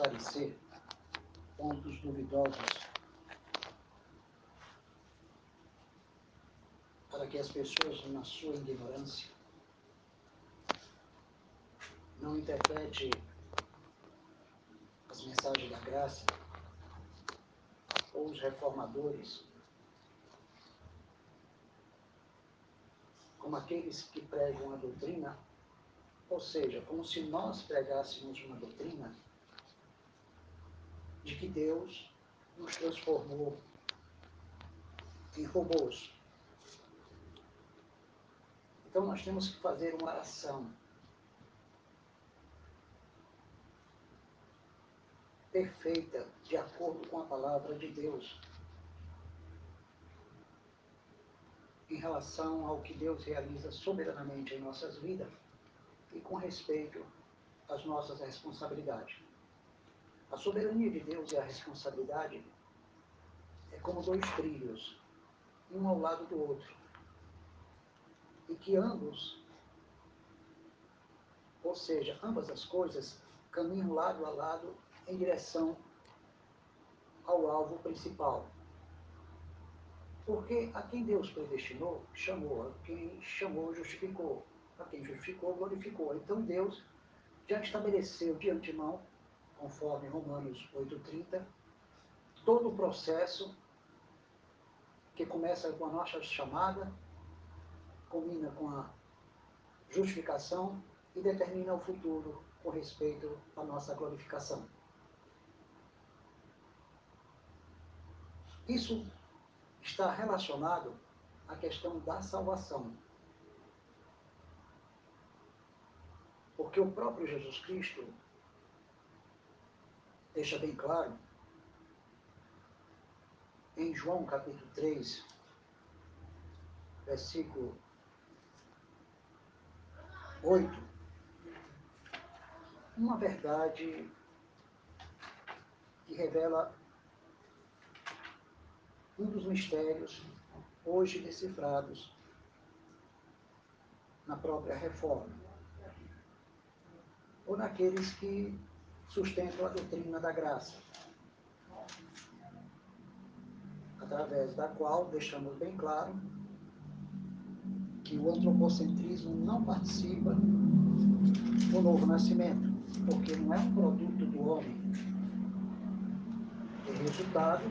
esclarecer pontos duvidosos para que as pessoas, na sua ignorância, não interprete as mensagens da graça ou os reformadores como aqueles que pregam a doutrina, ou seja, como se nós pregássemos uma doutrina de que Deus nos transformou em robôs. Então nós temos que fazer uma oração perfeita de acordo com a palavra de Deus. Em relação ao que Deus realiza soberanamente em nossas vidas e com respeito às nossas responsabilidades. A soberania de Deus e a responsabilidade é como dois trilhos, um ao lado do outro, e que ambos, ou seja, ambas as coisas, caminham lado a lado em direção ao alvo principal. Porque a quem Deus predestinou, chamou, a quem chamou, justificou, a quem justificou, glorificou. Então Deus já estabeleceu de antemão, conforme Romanos 8,30, todo o processo que começa com a nossa chamada, combina com a justificação e determina o futuro com respeito à nossa glorificação. Isso está relacionado à questão da salvação. Porque o próprio Jesus Cristo deixa bem claro. Em João capítulo 3, versículo 8, uma verdade que revela um dos mistérios hoje decifrados na própria reforma, ou naqueles que sustentam a doutrina da graça, através da qual deixamos bem claro que o antropocentrismo não participa do novo nascimento, porque não é um produto do homem, é resultado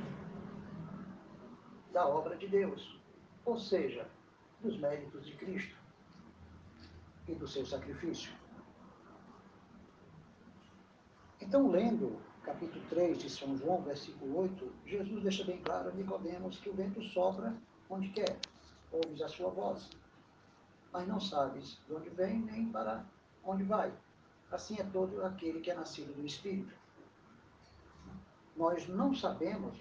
da obra de Deus, ou seja, dos méritos de Cristo e do seu sacrifício. Então, lendo capítulo 3 de São João, versículo 8, Jesus deixa bem claro a Nicodemos que o vento sopra onde quer, ouves a sua voz, mas não sabes de onde vem nem para onde vai. Assim é todo aquele que é nascido do Espírito. Nós não sabemos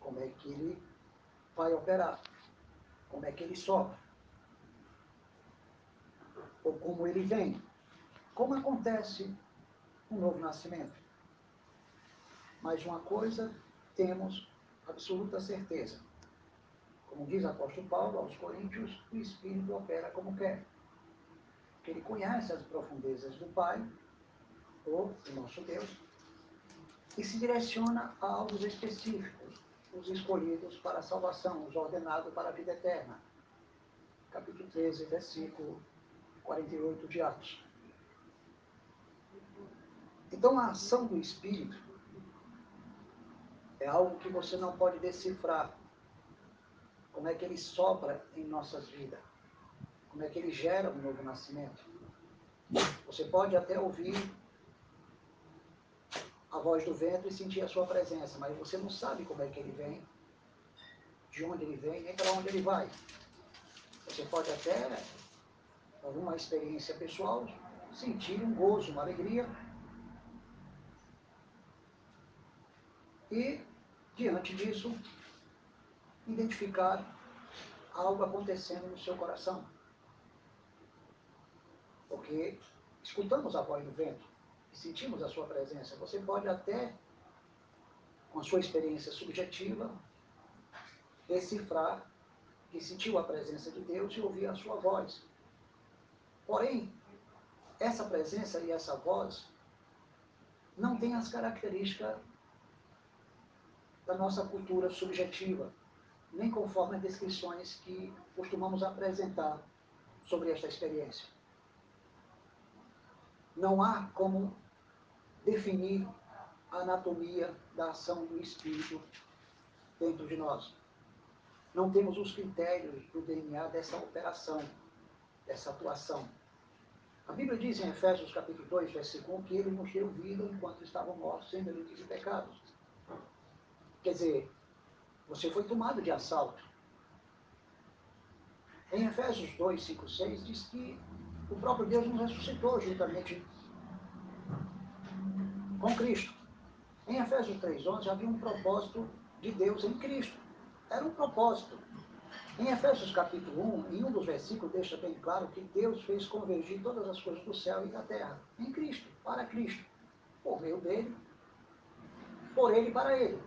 como é que ele vai operar, como é que ele sopra, ou como ele vem, como acontece um novo nascimento. Mas uma coisa temos absoluta certeza. Como diz o apóstolo Paulo aos Coríntios, o Espírito opera como quer. Que ele conhece as profundezas do Pai, ou do nosso Deus, e se direciona a alvos específicos os escolhidos para a salvação, os ordenados para a vida eterna. Capítulo 13, versículo 48 de Atos. Então, a ação do Espírito é algo que você não pode decifrar. Como é que ele sopra em nossas vidas? Como é que ele gera um novo nascimento? Você pode até ouvir a voz do vento e sentir a sua presença, mas você não sabe como é que ele vem, de onde ele vem, nem para onde ele vai. Você pode até, alguma experiência pessoal, sentir um gozo, uma alegria. E, diante disso, identificar algo acontecendo no seu coração. Porque escutamos a voz do vento sentimos a sua presença. Você pode até, com a sua experiência subjetiva, decifrar que sentiu a presença de Deus e ouvir a sua voz. Porém, essa presença e essa voz não tem as características da nossa cultura subjetiva, nem conforme as descrições que costumamos apresentar sobre esta experiência. Não há como definir a anatomia da ação do Espírito dentro de nós. Não temos os critérios do DNA dessa operação, dessa atuação. A Bíblia diz em Efésios capítulo 2, versículo 1, que ele nos deu vida enquanto estavam mortos em delitos e pecados. Quer dizer, você foi tomado de assalto. Em Efésios 2, 5, 6, diz que o próprio Deus nos ressuscitou juntamente com Cristo. Em Efésios 3, 11, havia um propósito de Deus em Cristo. Era um propósito. Em Efésios capítulo 1, em um dos versículos, deixa bem claro que Deus fez convergir todas as coisas do céu e da terra, em Cristo, para Cristo, por meio dele, por ele e para ele.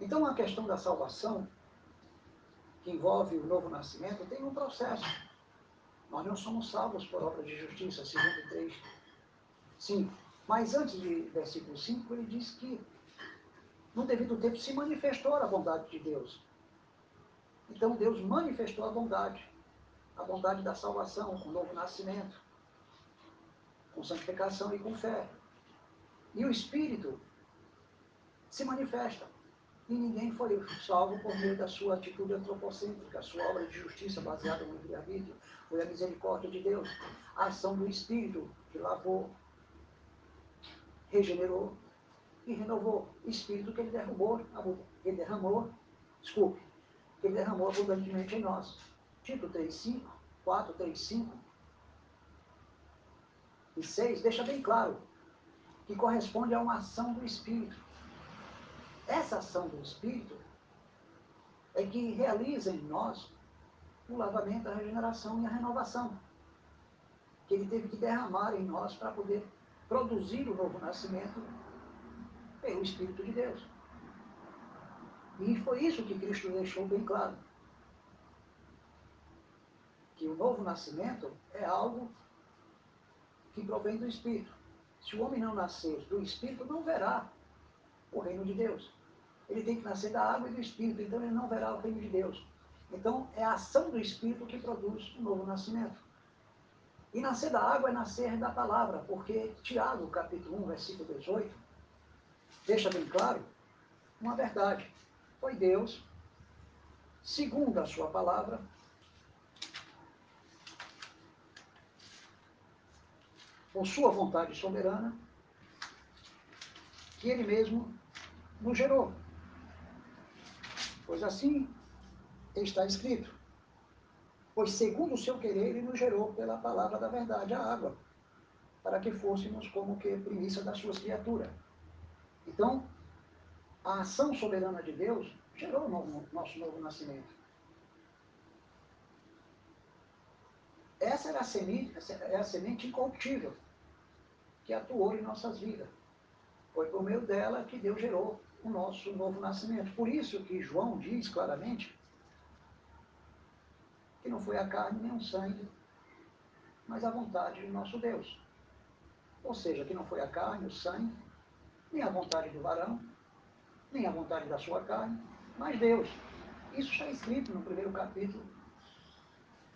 Então a questão da salvação, que envolve o novo nascimento, tem um processo. Nós não somos salvos por obra de justiça, segundo 3, 5. Mas antes de versículo 5, ele diz que no devido tempo se manifestou a bondade de Deus. Então Deus manifestou a bondade, a bondade da salvação, com o novo nascimento, com santificação e com fé. E o Espírito se manifesta. E ninguém foi salvo por meio da sua atitude antropocêntrica, sua obra de justiça baseada no livre-arbítrio. Foi a misericórdia de Deus, a ação do Espírito que lavou, regenerou e renovou. Espírito que ele ele derramou, desculpe, que ele derramou abundantemente em nós. Tito 3, 5, 4, 3, 5 e 6 deixa bem claro que corresponde a uma ação do Espírito. Essa ação do Espírito é que realiza em nós o lavamento, a regeneração e a renovação. Que ele teve que derramar em nós para poder produzir o novo nascimento pelo Espírito de Deus. E foi isso que Cristo deixou bem claro. Que o novo nascimento é algo que provém do Espírito. Se o homem não nascer do Espírito, não verá o reino de Deus. Ele tem que nascer da água e do Espírito, então ele não verá o reino de Deus. Então é a ação do Espírito que produz o novo nascimento. E nascer da água é nascer da palavra, porque Tiago, capítulo 1, versículo 18, deixa bem claro uma verdade. Foi Deus, segundo a sua palavra, por sua vontade soberana, que ele mesmo nos gerou. Pois assim está escrito. Pois segundo o seu querer, ele nos gerou pela palavra da verdade, a água, para que fôssemos como que primícia das suas criaturas. Então, a ação soberana de Deus gerou o novo, nosso novo nascimento. Essa era a semente, é a semente incorruptível que atuou em nossas vidas. Foi por meio dela que Deus gerou o nosso novo nascimento. Por isso que João diz claramente que não foi a carne nem o sangue, mas a vontade do nosso Deus. Ou seja, que não foi a carne, o sangue, nem a vontade do varão, nem a vontade da sua carne, mas Deus. Isso está escrito no primeiro capítulo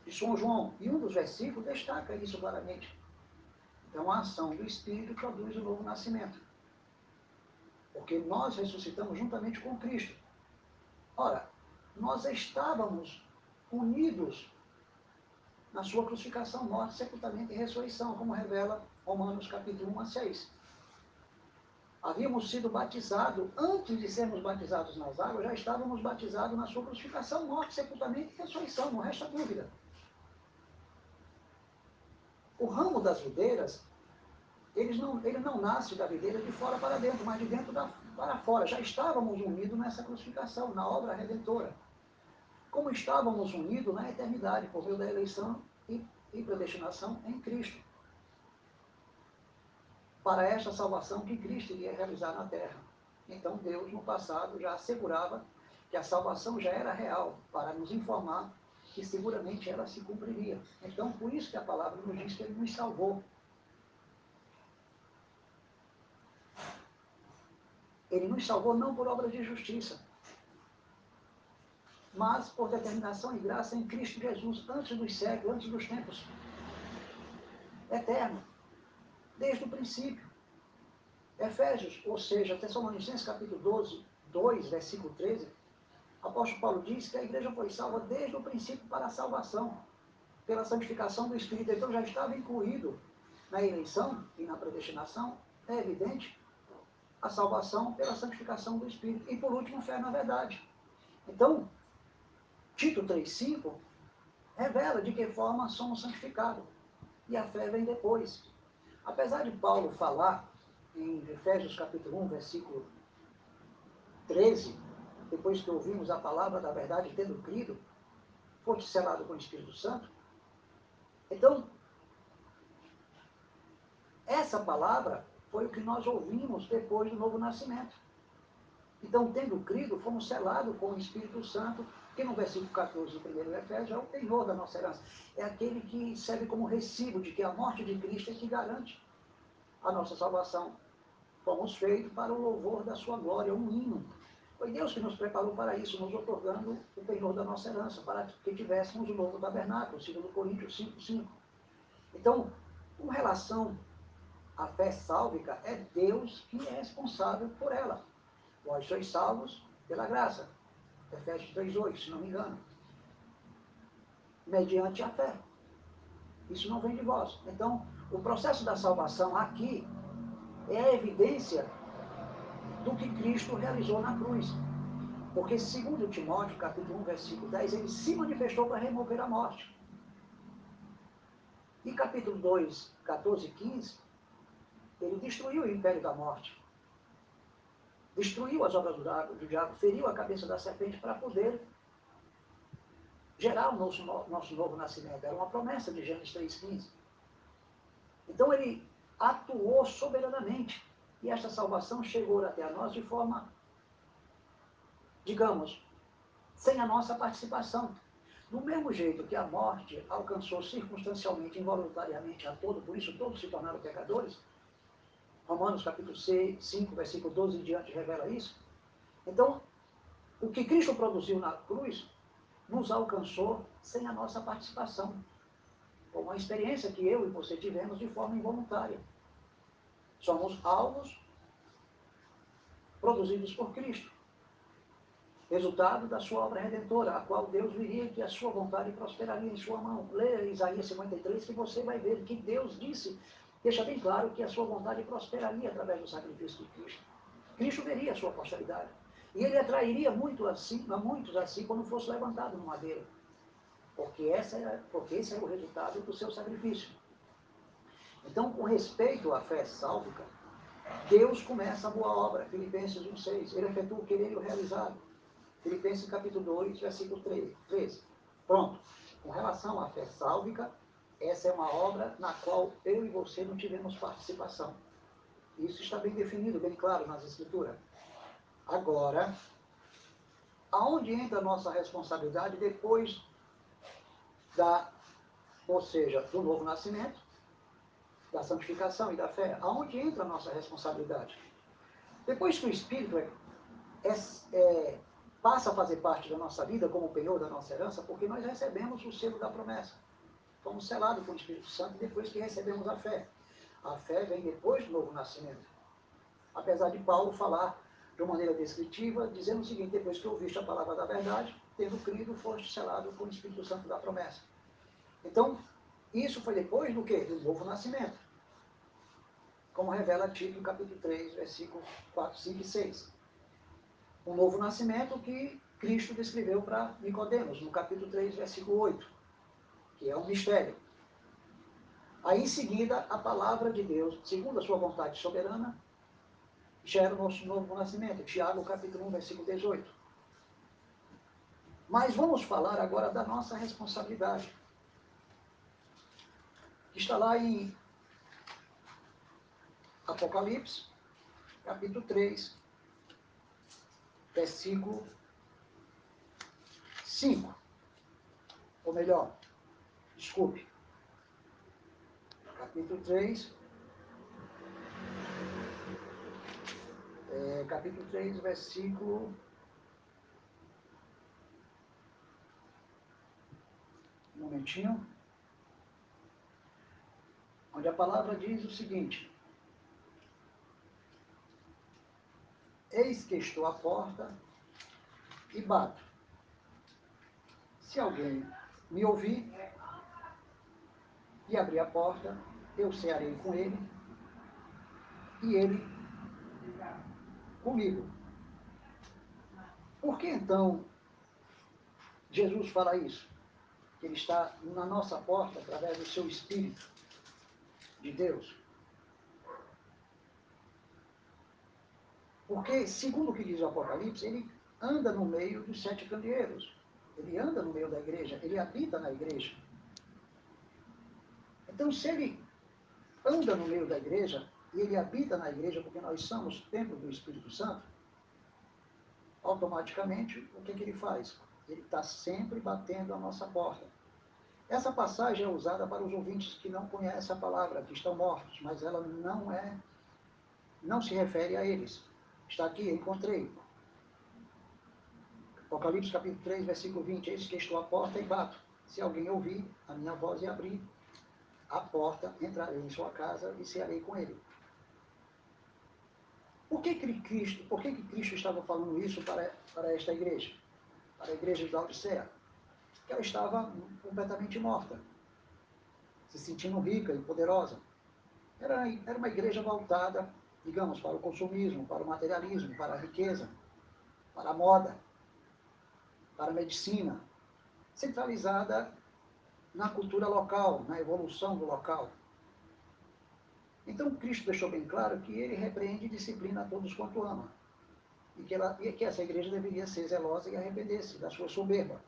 de São João. E um dos versículos destaca isso claramente. Então a ação do Espírito produz o novo nascimento. Porque nós ressuscitamos juntamente com Cristo. Ora, nós estávamos unidos na sua crucificação, morte, sepultamento e ressurreição, como revela Romanos capítulo 1 a 6 havíamos sido batizados, antes de sermos batizados nas águas, já estávamos batizados na sua crucificação, morte, sepultamento e ressurreição, não resta dúvida. O ramo das videiras, ele não, ele não nasce da videira de fora para dentro, mas de dentro para fora. Já estávamos unidos nessa crucificação, na obra redentora. Como estávamos unidos na eternidade, por meio da eleição e, e predestinação em Cristo para esta salvação que Cristo iria realizar na terra. Então Deus, no passado, já assegurava que a salvação já era real, para nos informar que seguramente ela se cumpriria. Então, por isso que a palavra nos diz que ele nos salvou. Ele nos salvou não por obras de justiça, mas por determinação e graça em Cristo Jesus, antes dos séculos, antes dos tempos. Eterno. Desde o princípio. Efésios, ou seja, Tessalonicenses capítulo 12, 2, versículo 13, apóstolo Paulo diz que a igreja foi salva desde o princípio para a salvação, pela santificação do Espírito. Então já estava incluído na eleição e na predestinação, é evidente, a salvação pela santificação do Espírito. E por último, fé na verdade. Então, Tito 3,5 revela de que forma somos santificados. E a fé vem depois. Apesar de Paulo falar em Efésios capítulo 1, versículo 13, depois que ouvimos a palavra da verdade, tendo crido, foste selado com o Espírito Santo. Então, essa palavra foi o que nós ouvimos depois do novo nascimento. Então, tendo crido, fomos selados com o Espírito Santo, que no versículo 14 do primeiro Efésios é o penhor da nossa herança. É aquele que serve como recibo de que a morte de Cristo é que garante a nossa salvação. Fomos feitos para o louvor da sua glória, um hino. Foi Deus que nos preparou para isso, nos otorgando o penhor da nossa herança, para que tivéssemos o novo tabernáculo, segundo Coríntios 5, 5. Então, com relação à fé sálvica, é Deus que é responsável por ela. Vós sois salvos pela graça. Efésios 3,8, se não me engano. Mediante a fé. Isso não vem de vós. Então, o processo da salvação aqui é a evidência do que Cristo realizou na cruz. Porque, segundo Timóteo, capítulo 1, versículo 10, ele se manifestou para remover a morte. E capítulo 2, 14 e 15, ele destruiu o império da morte. Destruiu as obras do diabo, do diabo feriu a cabeça da serpente para poder gerar o nosso, nosso novo nascimento. Era uma promessa de Gênesis 3,15. Então ele atuou soberanamente. E esta salvação chegou até nós de forma, digamos, sem a nossa participação. Do mesmo jeito que a morte alcançou circunstancialmente, involuntariamente a todo, por isso todos se tornaram pecadores, Romanos capítulo 6, 5, versículo 12 em diante revela isso. Então, o que Cristo produziu na cruz nos alcançou sem a nossa participação. Foi uma experiência que eu e você tivemos de forma involuntária. Somos alvos produzidos por Cristo. Resultado da sua obra redentora, a qual Deus viria que a sua vontade prosperaria em sua mão. Leia Isaías 53 que você vai ver que Deus disse deixa bem claro que a sua vontade prosperaria através do sacrifício de Cristo. Cristo veria a sua posteridade. E ele atrairia muito assim, a muitos assim quando fosse levantado no madeiro. Porque, essa era, porque esse era o resultado do seu sacrifício. Então, com respeito à fé sálvica, Deus começa a boa obra, Filipenses 1,6. Ele efetua o querer e o realizado. Filipenses capítulo 2, versículo 13. Pronto. Com relação à fé sálvica, essa é uma obra na qual eu e você não tivemos participação. Isso está bem definido, bem claro nas Escrituras. Agora, aonde entra a nossa responsabilidade depois da, ou seja, do novo nascimento, da santificação e da fé? Aonde entra a nossa responsabilidade? Depois que o Espírito é, é, é, passa a fazer parte da nossa vida como penhor da nossa herança, porque nós recebemos o selo da promessa. Fomos selados com o Espírito Santo depois que recebemos a fé. A fé vem depois do novo nascimento. Apesar de Paulo falar de uma maneira descritiva, dizendo o seguinte, depois que ouviste a palavra da verdade, tendo crido, foste selado com o Espírito Santo da promessa. Então, isso foi depois do quê? Do novo nascimento. Como revela Tito, capítulo 3, versículos 4, 5 e 6. O novo nascimento que Cristo descreveu para Nicodemos, no capítulo 3, versículo 8 que é um mistério. Aí em seguida, a palavra de Deus, segundo a sua vontade soberana, gera o nosso novo nascimento. Tiago capítulo 1, versículo 18. Mas vamos falar agora da nossa responsabilidade. Está lá em Apocalipse, capítulo 3, versículo 5. Ou melhor, Desculpe. Capítulo 3. é, capítulo 3, versículo. Um momentinho. Onde a palavra diz o seguinte: Eis que estou à porta e bato. Se alguém me ouvir e abrir a porta, eu cearei com ele e ele comigo. Por que então Jesus fala isso? Ele está na nossa porta através do seu Espírito de Deus. Porque, segundo o que diz o Apocalipse, ele anda no meio dos sete candeeiros. Ele anda no meio da igreja, ele habita na igreja. Então, se ele anda no meio da igreja e ele habita na igreja porque nós somos templo do Espírito Santo, automaticamente, o que, que ele faz? Ele está sempre batendo a nossa porta. Essa passagem é usada para os ouvintes que não conhecem a palavra, que estão mortos, mas ela não é, não se refere a eles. Está aqui, encontrei. Apocalipse capítulo 3, versículo 20. Eis que estou à porta e bato. Se alguém ouvir a minha voz e abrir a porta, entrarei em sua casa e cearei com ele. Por que, que Cristo, por que, que Cristo estava falando isso para, para esta igreja? Para a igreja de Laodicea? Que ela estava completamente morta, se sentindo rica e poderosa. Era, era uma igreja voltada digamos, para o consumismo, para o materialismo, para a riqueza, para a moda, para a medicina, centralizada na cultura local, na evolução do local. Então, Cristo deixou bem claro que ele repreende e disciplina a todos quanto ama. E que, ela, e que essa igreja deveria ser zelosa e arrepender-se da sua soberba.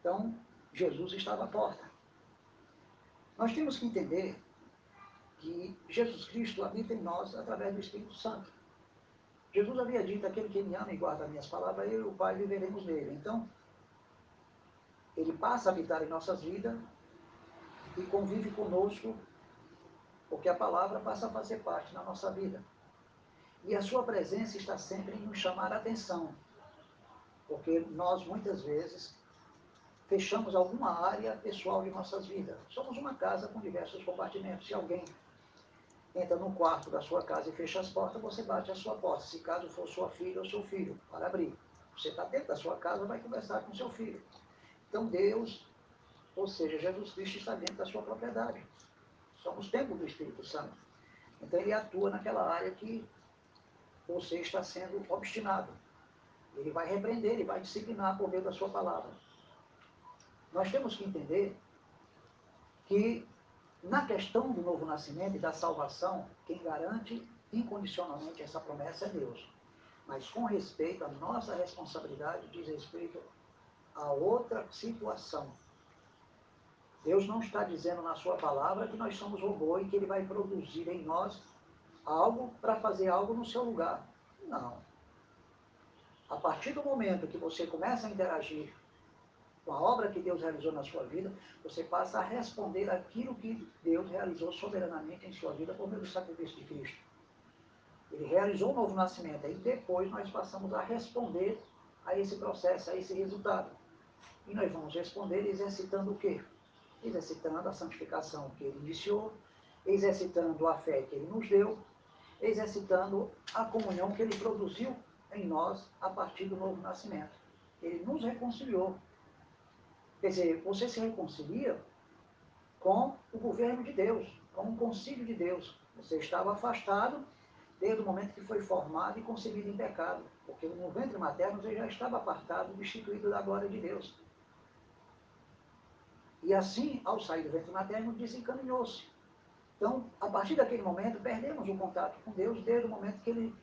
Então, Jesus estava à porta. Nós temos que entender que Jesus Cristo habita em nós através do Espírito Santo. Jesus havia dito, aquele que me ama e guarda minhas palavras, eu e o Pai viveremos nele. Então, ele passa a habitar em nossas vidas e convive conosco, porque a palavra passa a fazer parte da nossa vida. E a sua presença está sempre em nos chamar a atenção, porque nós muitas vezes fechamos alguma área pessoal de nossas vidas. Somos uma casa com diversos compartimentos. Se alguém entra no quarto da sua casa e fecha as portas, você bate a sua porta. Se caso for sua filha ou seu filho, para abrir. Você está dentro da sua casa, vai conversar com seu filho. Então Deus, ou seja, Jesus Cristo está dentro da sua propriedade. Somos templo do Espírito Santo. Então ele atua naquela área que você está sendo obstinado. Ele vai repreender, ele vai disciplinar por meio da sua palavra. Nós temos que entender que na questão do novo nascimento e da salvação, quem garante incondicionalmente essa promessa é Deus. Mas com respeito à nossa responsabilidade, diz respeito a outra situação. Deus não está dizendo na sua palavra que nós somos robô e que ele vai produzir em nós algo para fazer algo no seu lugar. Não. A partir do momento que você começa a interagir com a obra que Deus realizou na sua vida, você passa a responder aquilo que Deus realizou soberanamente em sua vida por meio do sacrifício de Cristo. Ele realizou o novo nascimento, e depois nós passamos a responder a esse processo, a esse resultado. E nós vamos responder exercitando o quê? Exercitando a santificação que ele iniciou, exercitando a fé que ele nos deu, exercitando a comunhão que ele produziu em nós a partir do novo nascimento. Ele nos reconciliou Quer dizer, você se reconcilia com o governo de Deus, com o concílio de Deus. Você estava afastado desde o momento que foi formado e concebido em pecado, porque no ventre materno você já estava apartado, destituído da glória de Deus. E assim, ao sair do ventre materno, desencaminhou-se. Então, a partir daquele momento, perdemos o contato com Deus desde o momento que Ele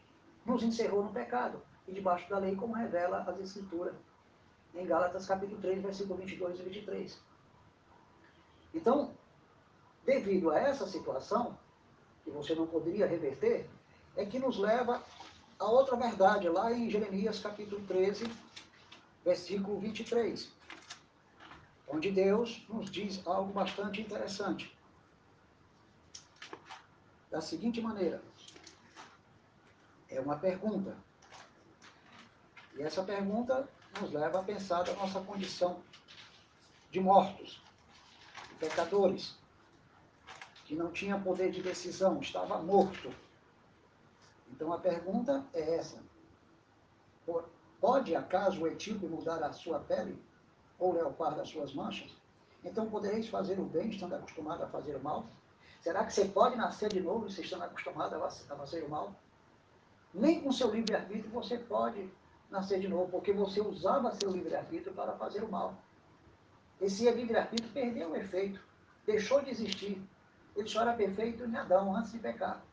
nos encerrou no pecado e debaixo da lei, como revela as Escrituras em Gálatas capítulo 3, versículo 22 e 23. Então, devido a essa situação, que você não poderia reverter, é que nos leva a outra verdade, lá em Jeremias capítulo 13, versículo 23, onde Deus nos diz algo bastante interessante. Da seguinte maneira: É uma pergunta. E essa pergunta nos leva a pensar da nossa condição de mortos, de pecadores, que não tinha poder de decisão, estava morto. Então a pergunta é essa: Pode acaso o etíope mudar a sua pele? Ou leopardo as suas manchas? Então podereis fazer o bem estando acostumado a fazer o mal? Será que você pode nascer de novo se estando acostumado a fazer o mal? Nem com seu livre-arbítrio você pode nascer de novo, porque você usava seu livre-arbítrio para fazer o mal. Esse livre-arbítrio perdeu o efeito, deixou de existir. Ele só era perfeito em Adão, antes de pecar.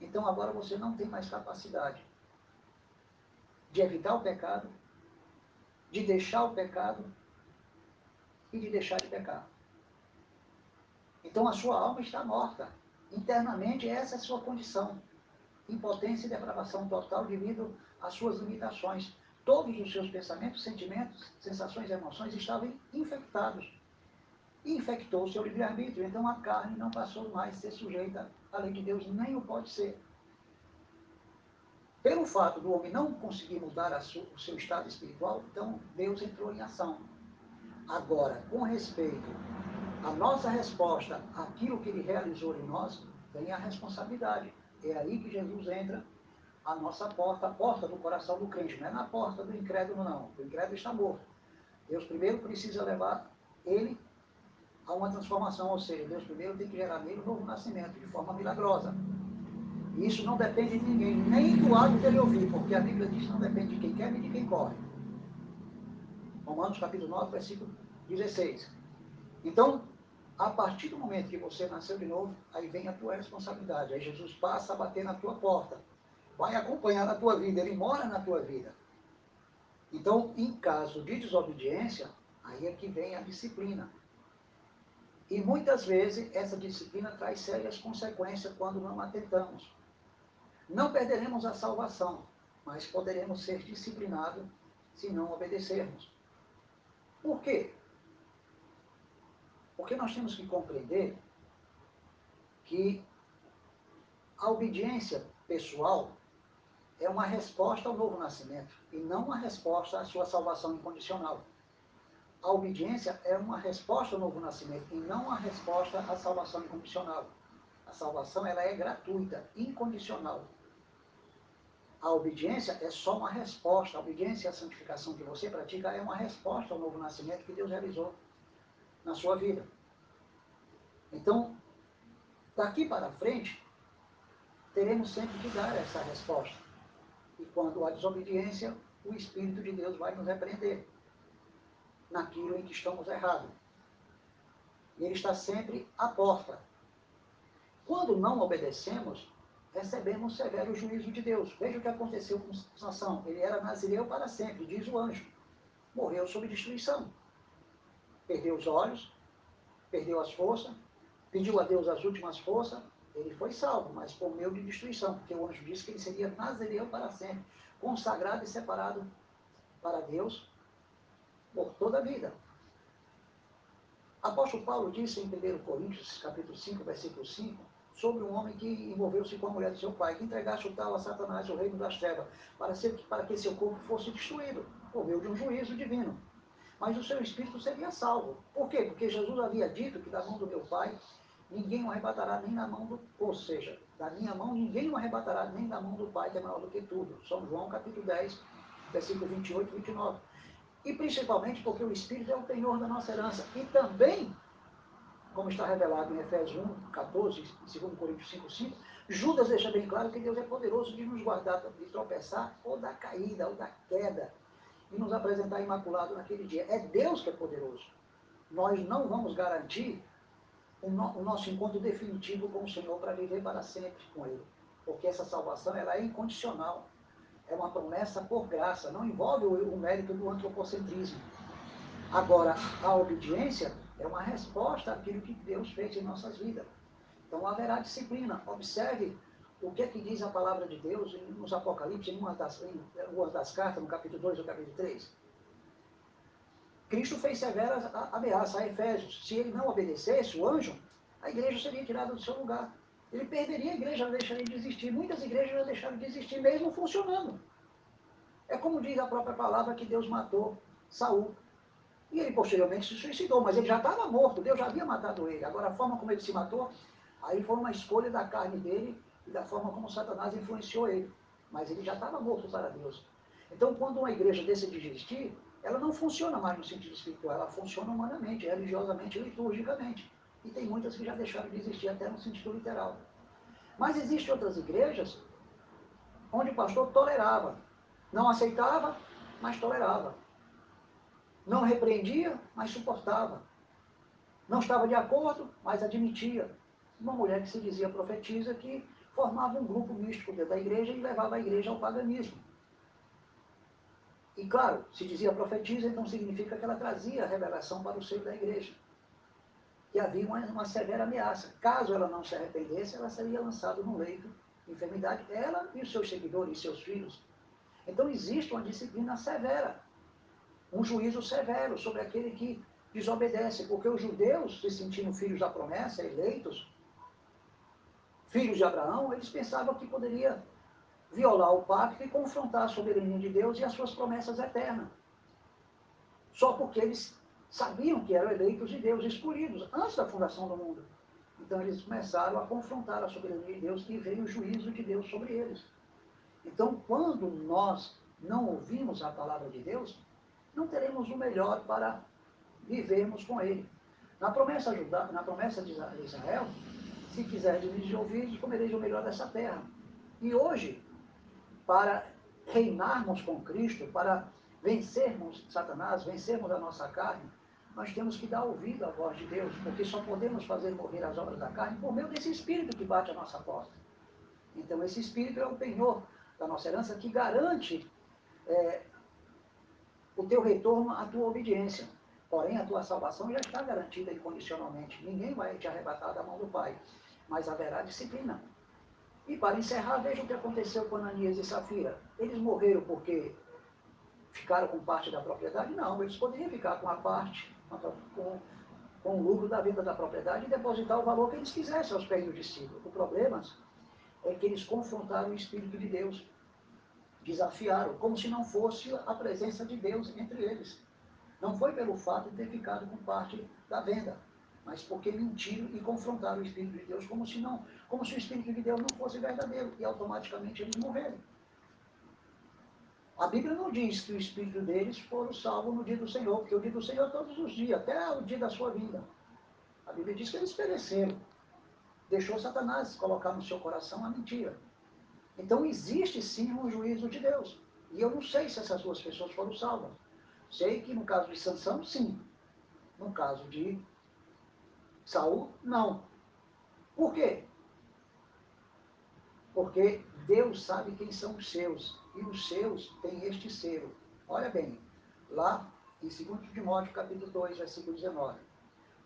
Então agora você não tem mais capacidade de evitar o pecado, de deixar o pecado e de deixar de pecar. Então a sua alma está morta. Internamente essa é a sua condição. Impotência e depravação total devido às suas limitações. Todos os seus pensamentos, sentimentos, sensações e emoções estavam infectados. E infectou o seu livre-arbítrio. Então a carne não passou mais a ser sujeita à lei de Deus, nem o pode ser. Pelo fato do homem não conseguir mudar o seu estado espiritual, então Deus entrou em ação. Agora, com respeito à nossa resposta àquilo que ele realizou em nós, tem a responsabilidade. É aí que Jesus entra a nossa porta, a porta do coração do crente, não é na porta do incrédulo, não. O incrédulo está morto. Deus primeiro precisa levar ele a uma transformação, ou seja, Deus primeiro tem que gerar nele um novo nascimento, de forma milagrosa. Isso não depende de ninguém, nem do ato dele ouvir, porque a Bíblia diz que não depende de quem quer nem de quem corre. Romanos capítulo 9, versículo 16. Então, a partir do momento que você nasceu de novo, aí vem a tua responsabilidade. Aí Jesus passa a bater na tua porta. Vai acompanhar na tua vida, ele mora na tua vida. Então, em caso de desobediência, aí é que vem a disciplina. E muitas vezes essa disciplina traz sérias consequências quando não atentamos. Não perderemos a salvação, mas poderemos ser disciplinados se não obedecermos. Quê? Porque nós temos que compreender que a obediência pessoal é uma resposta ao novo nascimento e não uma resposta à sua salvação incondicional. A obediência é uma resposta ao novo nascimento e não uma resposta à salvação incondicional. A salvação ela é gratuita, incondicional. A obediência é só uma resposta. A obediência e a santificação que você pratica é uma resposta ao novo nascimento que Deus realizou na sua vida. Então, daqui para frente, teremos sempre que dar essa resposta. E quando há desobediência, o Espírito de Deus vai nos repreender naquilo em que estamos errados. E ele está sempre à porta. Quando não obedecemos, recebemos severo juízo de Deus. Veja o que aconteceu com Sansão. Ele era nazireu para sempre, diz o anjo. Morreu sob destruição. Perdeu os olhos, perdeu as forças, pediu a Deus as últimas forças, ele foi salvo, mas por meio de destruição, porque o anjo disse que ele seria nazireu para sempre, consagrado e separado para Deus por toda a vida. Apóstolo Paulo disse em 1 Coríntios, capítulo 5, versículo 5, sobre um homem que envolveu-se com a mulher de seu pai, que entregasse o tal a Satanás, o reino das trevas, para, ser, para que seu corpo fosse destruído, por meio de um juízo divino. Mas o seu espírito seria salvo. Por quê? Porque Jesus havia dito que da mão do meu pai ninguém o arrebatará nem na mão do. Ou seja, da minha mão ninguém o arrebatará nem da mão do Pai, que é maior do que tudo. São João capítulo 10, versículo 28 e 29. E principalmente porque o Espírito é o penhor da nossa herança. E também como está revelado em Efésios 1, 14, 2 Coríntios 5, 5, Judas deixa bem claro que Deus é poderoso de nos guardar de tropeçar ou da caída, ou da queda, e nos apresentar imaculado naquele dia. É Deus que é poderoso. Nós não vamos garantir o, no, o nosso encontro definitivo com o Senhor para viver para sempre com Ele. Porque essa salvação ela é incondicional. É uma promessa por graça, não envolve o, o mérito do antropocentrismo. Agora, a obediência é uma resposta àquilo que Deus fez em nossas vidas. Então haverá disciplina. Observe o que é que diz a palavra de Deus nos Apocalipse, em uma das, em uma das cartas, no capítulo 2 ou capítulo 3. Cristo fez severas ameaças a Efésios. Se ele não obedecesse, o anjo, a igreja seria tirada do seu lugar. Ele perderia a igreja, ela deixaria de existir. Muitas igrejas já deixaram de existir, mesmo funcionando. É como diz a própria palavra que Deus matou Saul. E ele posteriormente se suicidou, mas ele já estava morto, Deus já havia matado ele. Agora, a forma como ele se matou, aí foi uma escolha da carne dele e da forma como Satanás influenciou ele. Mas ele já estava morto para Deus. Então, quando uma igreja decide existir, ela não funciona mais no sentido espiritual, ela funciona humanamente, religiosamente, liturgicamente. E tem muitas que já deixaram de existir até no sentido literal. Mas existem outras igrejas onde o pastor tolerava. Não aceitava, mas tolerava. Não repreendia, mas suportava. Não estava de acordo, mas admitia. Uma mulher que se dizia profetisa que formava um grupo místico dentro da igreja e levava a igreja ao paganismo. E claro, se dizia profetiza, então significa que ela trazia a revelação para o seio da igreja. E havia uma, uma severa ameaça. Caso ela não se arrependesse, ela seria lançada no leito de enfermidade, ela e os seus seguidores e seus filhos. Então existe uma disciplina severa, um juízo severo sobre aquele que desobedece, porque os judeus, se sentindo filhos da promessa, eleitos, filhos de Abraão, eles pensavam que poderia violar o pacto e confrontar a soberania de Deus e as suas promessas eternas. Só porque eles sabiam que eram eleitos de Deus, escolhidos, antes da fundação do mundo. Então eles começaram a confrontar a soberania de Deus e veio o juízo de Deus sobre eles. Então, quando nós não ouvimos a palavra de Deus, não teremos o melhor para vivermos com Ele. Na promessa, na promessa de Israel, se quiser dirigir ouvidos, comereis o melhor dessa terra. E hoje, para reinarmos com Cristo, para vencermos Satanás, vencermos a nossa carne, nós temos que dar ouvido à voz de Deus, porque só podemos fazer morrer as obras da carne por meio desse Espírito que bate a nossa porta. Então, esse Espírito é o penhor da nossa herança que garante é, o teu retorno à tua obediência. Porém, a tua salvação já está garantida incondicionalmente. Ninguém vai te arrebatar da mão do Pai, mas haverá disciplina. E para encerrar, veja o que aconteceu com Ananias e Safira. Eles morreram porque ficaram com parte da propriedade? Não, eles poderiam ficar com a parte, com, com o lucro da venda da propriedade e depositar o valor que eles quisessem aos pés do discípulo. O problema é que eles confrontaram o Espírito de Deus, desafiaram, como se não fosse a presença de Deus entre eles. Não foi pelo fato de ter ficado com parte da venda, mas porque mentiram e confrontaram o Espírito de Deus como se não, como se o Espírito de Deus não fosse verdadeiro, e automaticamente eles morreram. A Bíblia não diz que o Espírito deles foram salvos no dia do Senhor, porque o dia do Senhor é todos os dias, até o dia da sua vida. A Bíblia diz que eles pereceram. Deixou Satanás colocar no seu coração a mentira. Então existe sim um juízo de Deus. E eu não sei se essas duas pessoas foram salvas. Sei que no caso de Sansão, sim. No caso de Saul, não. Por quê? Porque Deus sabe quem são os seus. E os seus têm este selo. Olha bem, lá em 2 Timóteo capítulo 2, versículo 19.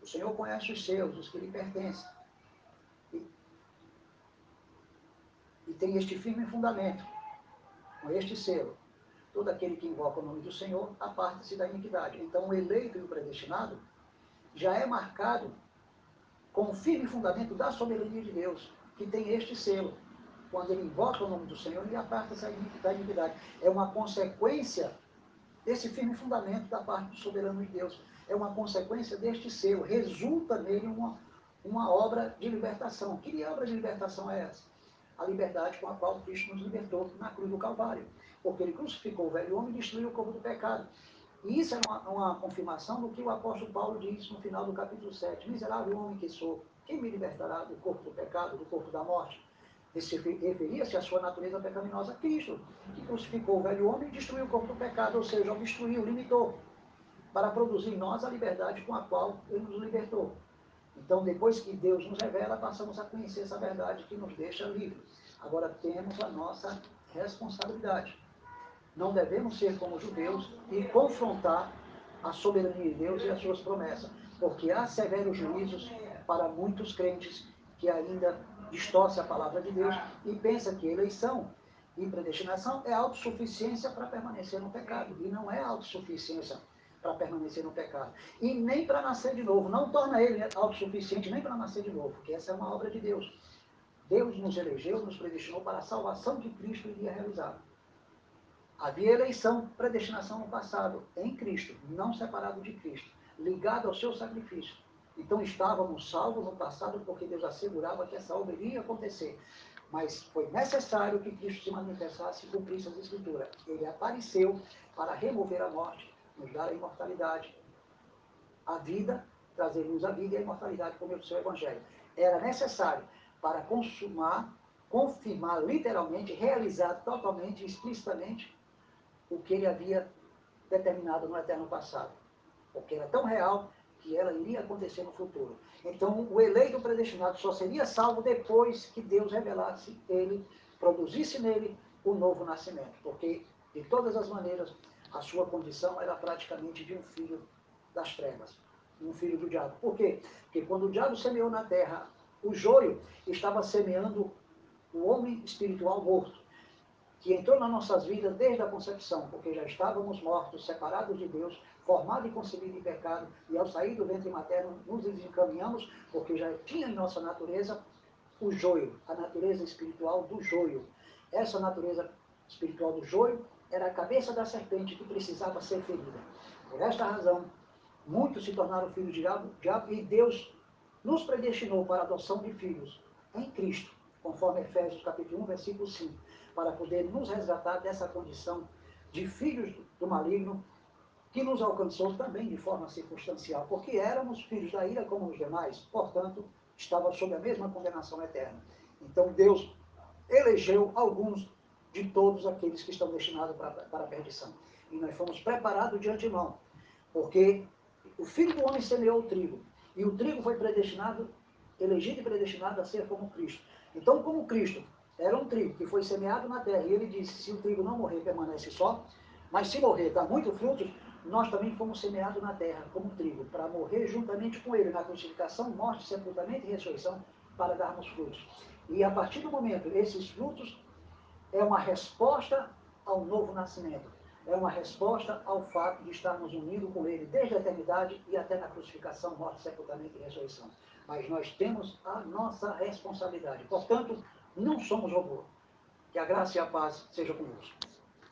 O Senhor conhece os seus, os que lhe pertencem. E, e tem este firme fundamento, com este selo. Todo aquele que invoca o nome do Senhor, aparte-se da iniquidade. Então, o eleito e o predestinado já é marcado com o firme fundamento da soberania de Deus, que tem este selo. Quando ele invoca o nome do Senhor, ele aparta-se da iniquidade. É uma consequência desse firme fundamento da parte do soberano de Deus. É uma consequência deste selo. Resulta nele uma, uma obra de libertação. Que obra de libertação é essa? A liberdade com a qual Cristo nos libertou na cruz do Calvário. Porque ele crucificou o velho homem e destruiu o corpo do pecado. E isso é uma, uma, confirmação do que o apóstolo Paulo diz no final do capítulo 7. Miserável homem que sou, quem me libertará do corpo do pecado, do corpo da morte? Referia-se à sua natureza pecaminosa Cristo, que crucificou o velho homem e destruiu o corpo do pecado, ou seja, obstruiu, limitou, para produzir em nós a liberdade com a qual ele nos libertou. Então, depois que Deus nos revela, passamos a conhecer essa verdade que nos deixa livres. Agora temos a nossa responsabilidade. Não devemos ser como judeus e confrontar a soberania de Deus e as suas promessas, porque há severos juízos para muitos crentes que ainda distorcem a palavra de Deus e pensam que eleição e predestinação é autossuficiência para permanecer no pecado. E não é autossuficiência para permanecer no pecado. E nem para nascer de novo. Não torna ele autossuficiente nem para nascer de novo, porque essa é uma obra de Deus. Deus nos elegeu, nos predestinou para a salvação que Cristo iria realizar. Havia eleição, predestinação no passado, em Cristo, não separado de Cristo, ligado ao seu sacrifício. Então estávamos salvos no passado porque Deus assegurava que essa obra iria acontecer. Mas foi necessário que Cristo se manifestasse e cumprisse as Escrituras. Ele apareceu para remover a morte, nos dar a imortalidade, a vida, trazer-nos a vida e a imortalidade como o seu Evangelho. Era necessário para consumar, confirmar literalmente, realizar totalmente, explicitamente o que ele havia determinado no eterno passado. Porque era tão real que ela iria acontecer no futuro. Então, o eleito predestinado só seria salvo depois que Deus revelasse ele, produzisse nele o novo nascimento. Porque, de todas as maneiras, a sua condição era praticamente de um filho das trevas, um filho do diabo. Por quê? Porque quando o diabo semeou na terra o joio, estava semeando o homem espiritual morto que entrou nas nossas vidas desde a concepção, porque já estávamos mortos, separados de Deus, formados e concebidos em pecado, e ao sair do ventre materno nos desencaminhamos, porque já tinha em nossa natureza o joio, a natureza espiritual do joio. Essa natureza espiritual do joio era a cabeça da serpente que precisava ser ferida. Por esta razão, muitos se tornaram filhos de diabo, diabo e Deus nos predestinou para a adoção de filhos em Cristo, conforme Efésios capítulo 1, versículo 5 para poder nos resgatar dessa condição de filhos do maligno, que nos alcançou também de forma circunstancial, porque éramos filhos da ira como os demais, portanto, estava sob a mesma condenação eterna. Então Deus elegeu alguns de todos aqueles que estão destinados para, para a perdição. E nós fomos preparados de antemão, porque o filho do homem semeou o trigo, e o trigo foi predestinado, elegido e predestinado a ser como Cristo. Então, como Cristo era um trigo que foi semeado na terra. E ele disse: se o trigo não morrer, permanece só. Mas se morrer, dá muito frutos. Nós também fomos semeados na terra como trigo, para morrer juntamente com ele na crucificação, morte, sepultamento e ressurreição, para darmos frutos. E a partir do momento, esses frutos é uma resposta ao novo nascimento. É uma resposta ao fato de estarmos unidos com Ele desde a eternidade e até na crucificação, morte, sepultamento e ressurreição. Mas nós temos a nossa responsabilidade. Portanto, não somos robô. Que a graça e a paz sejam conosco.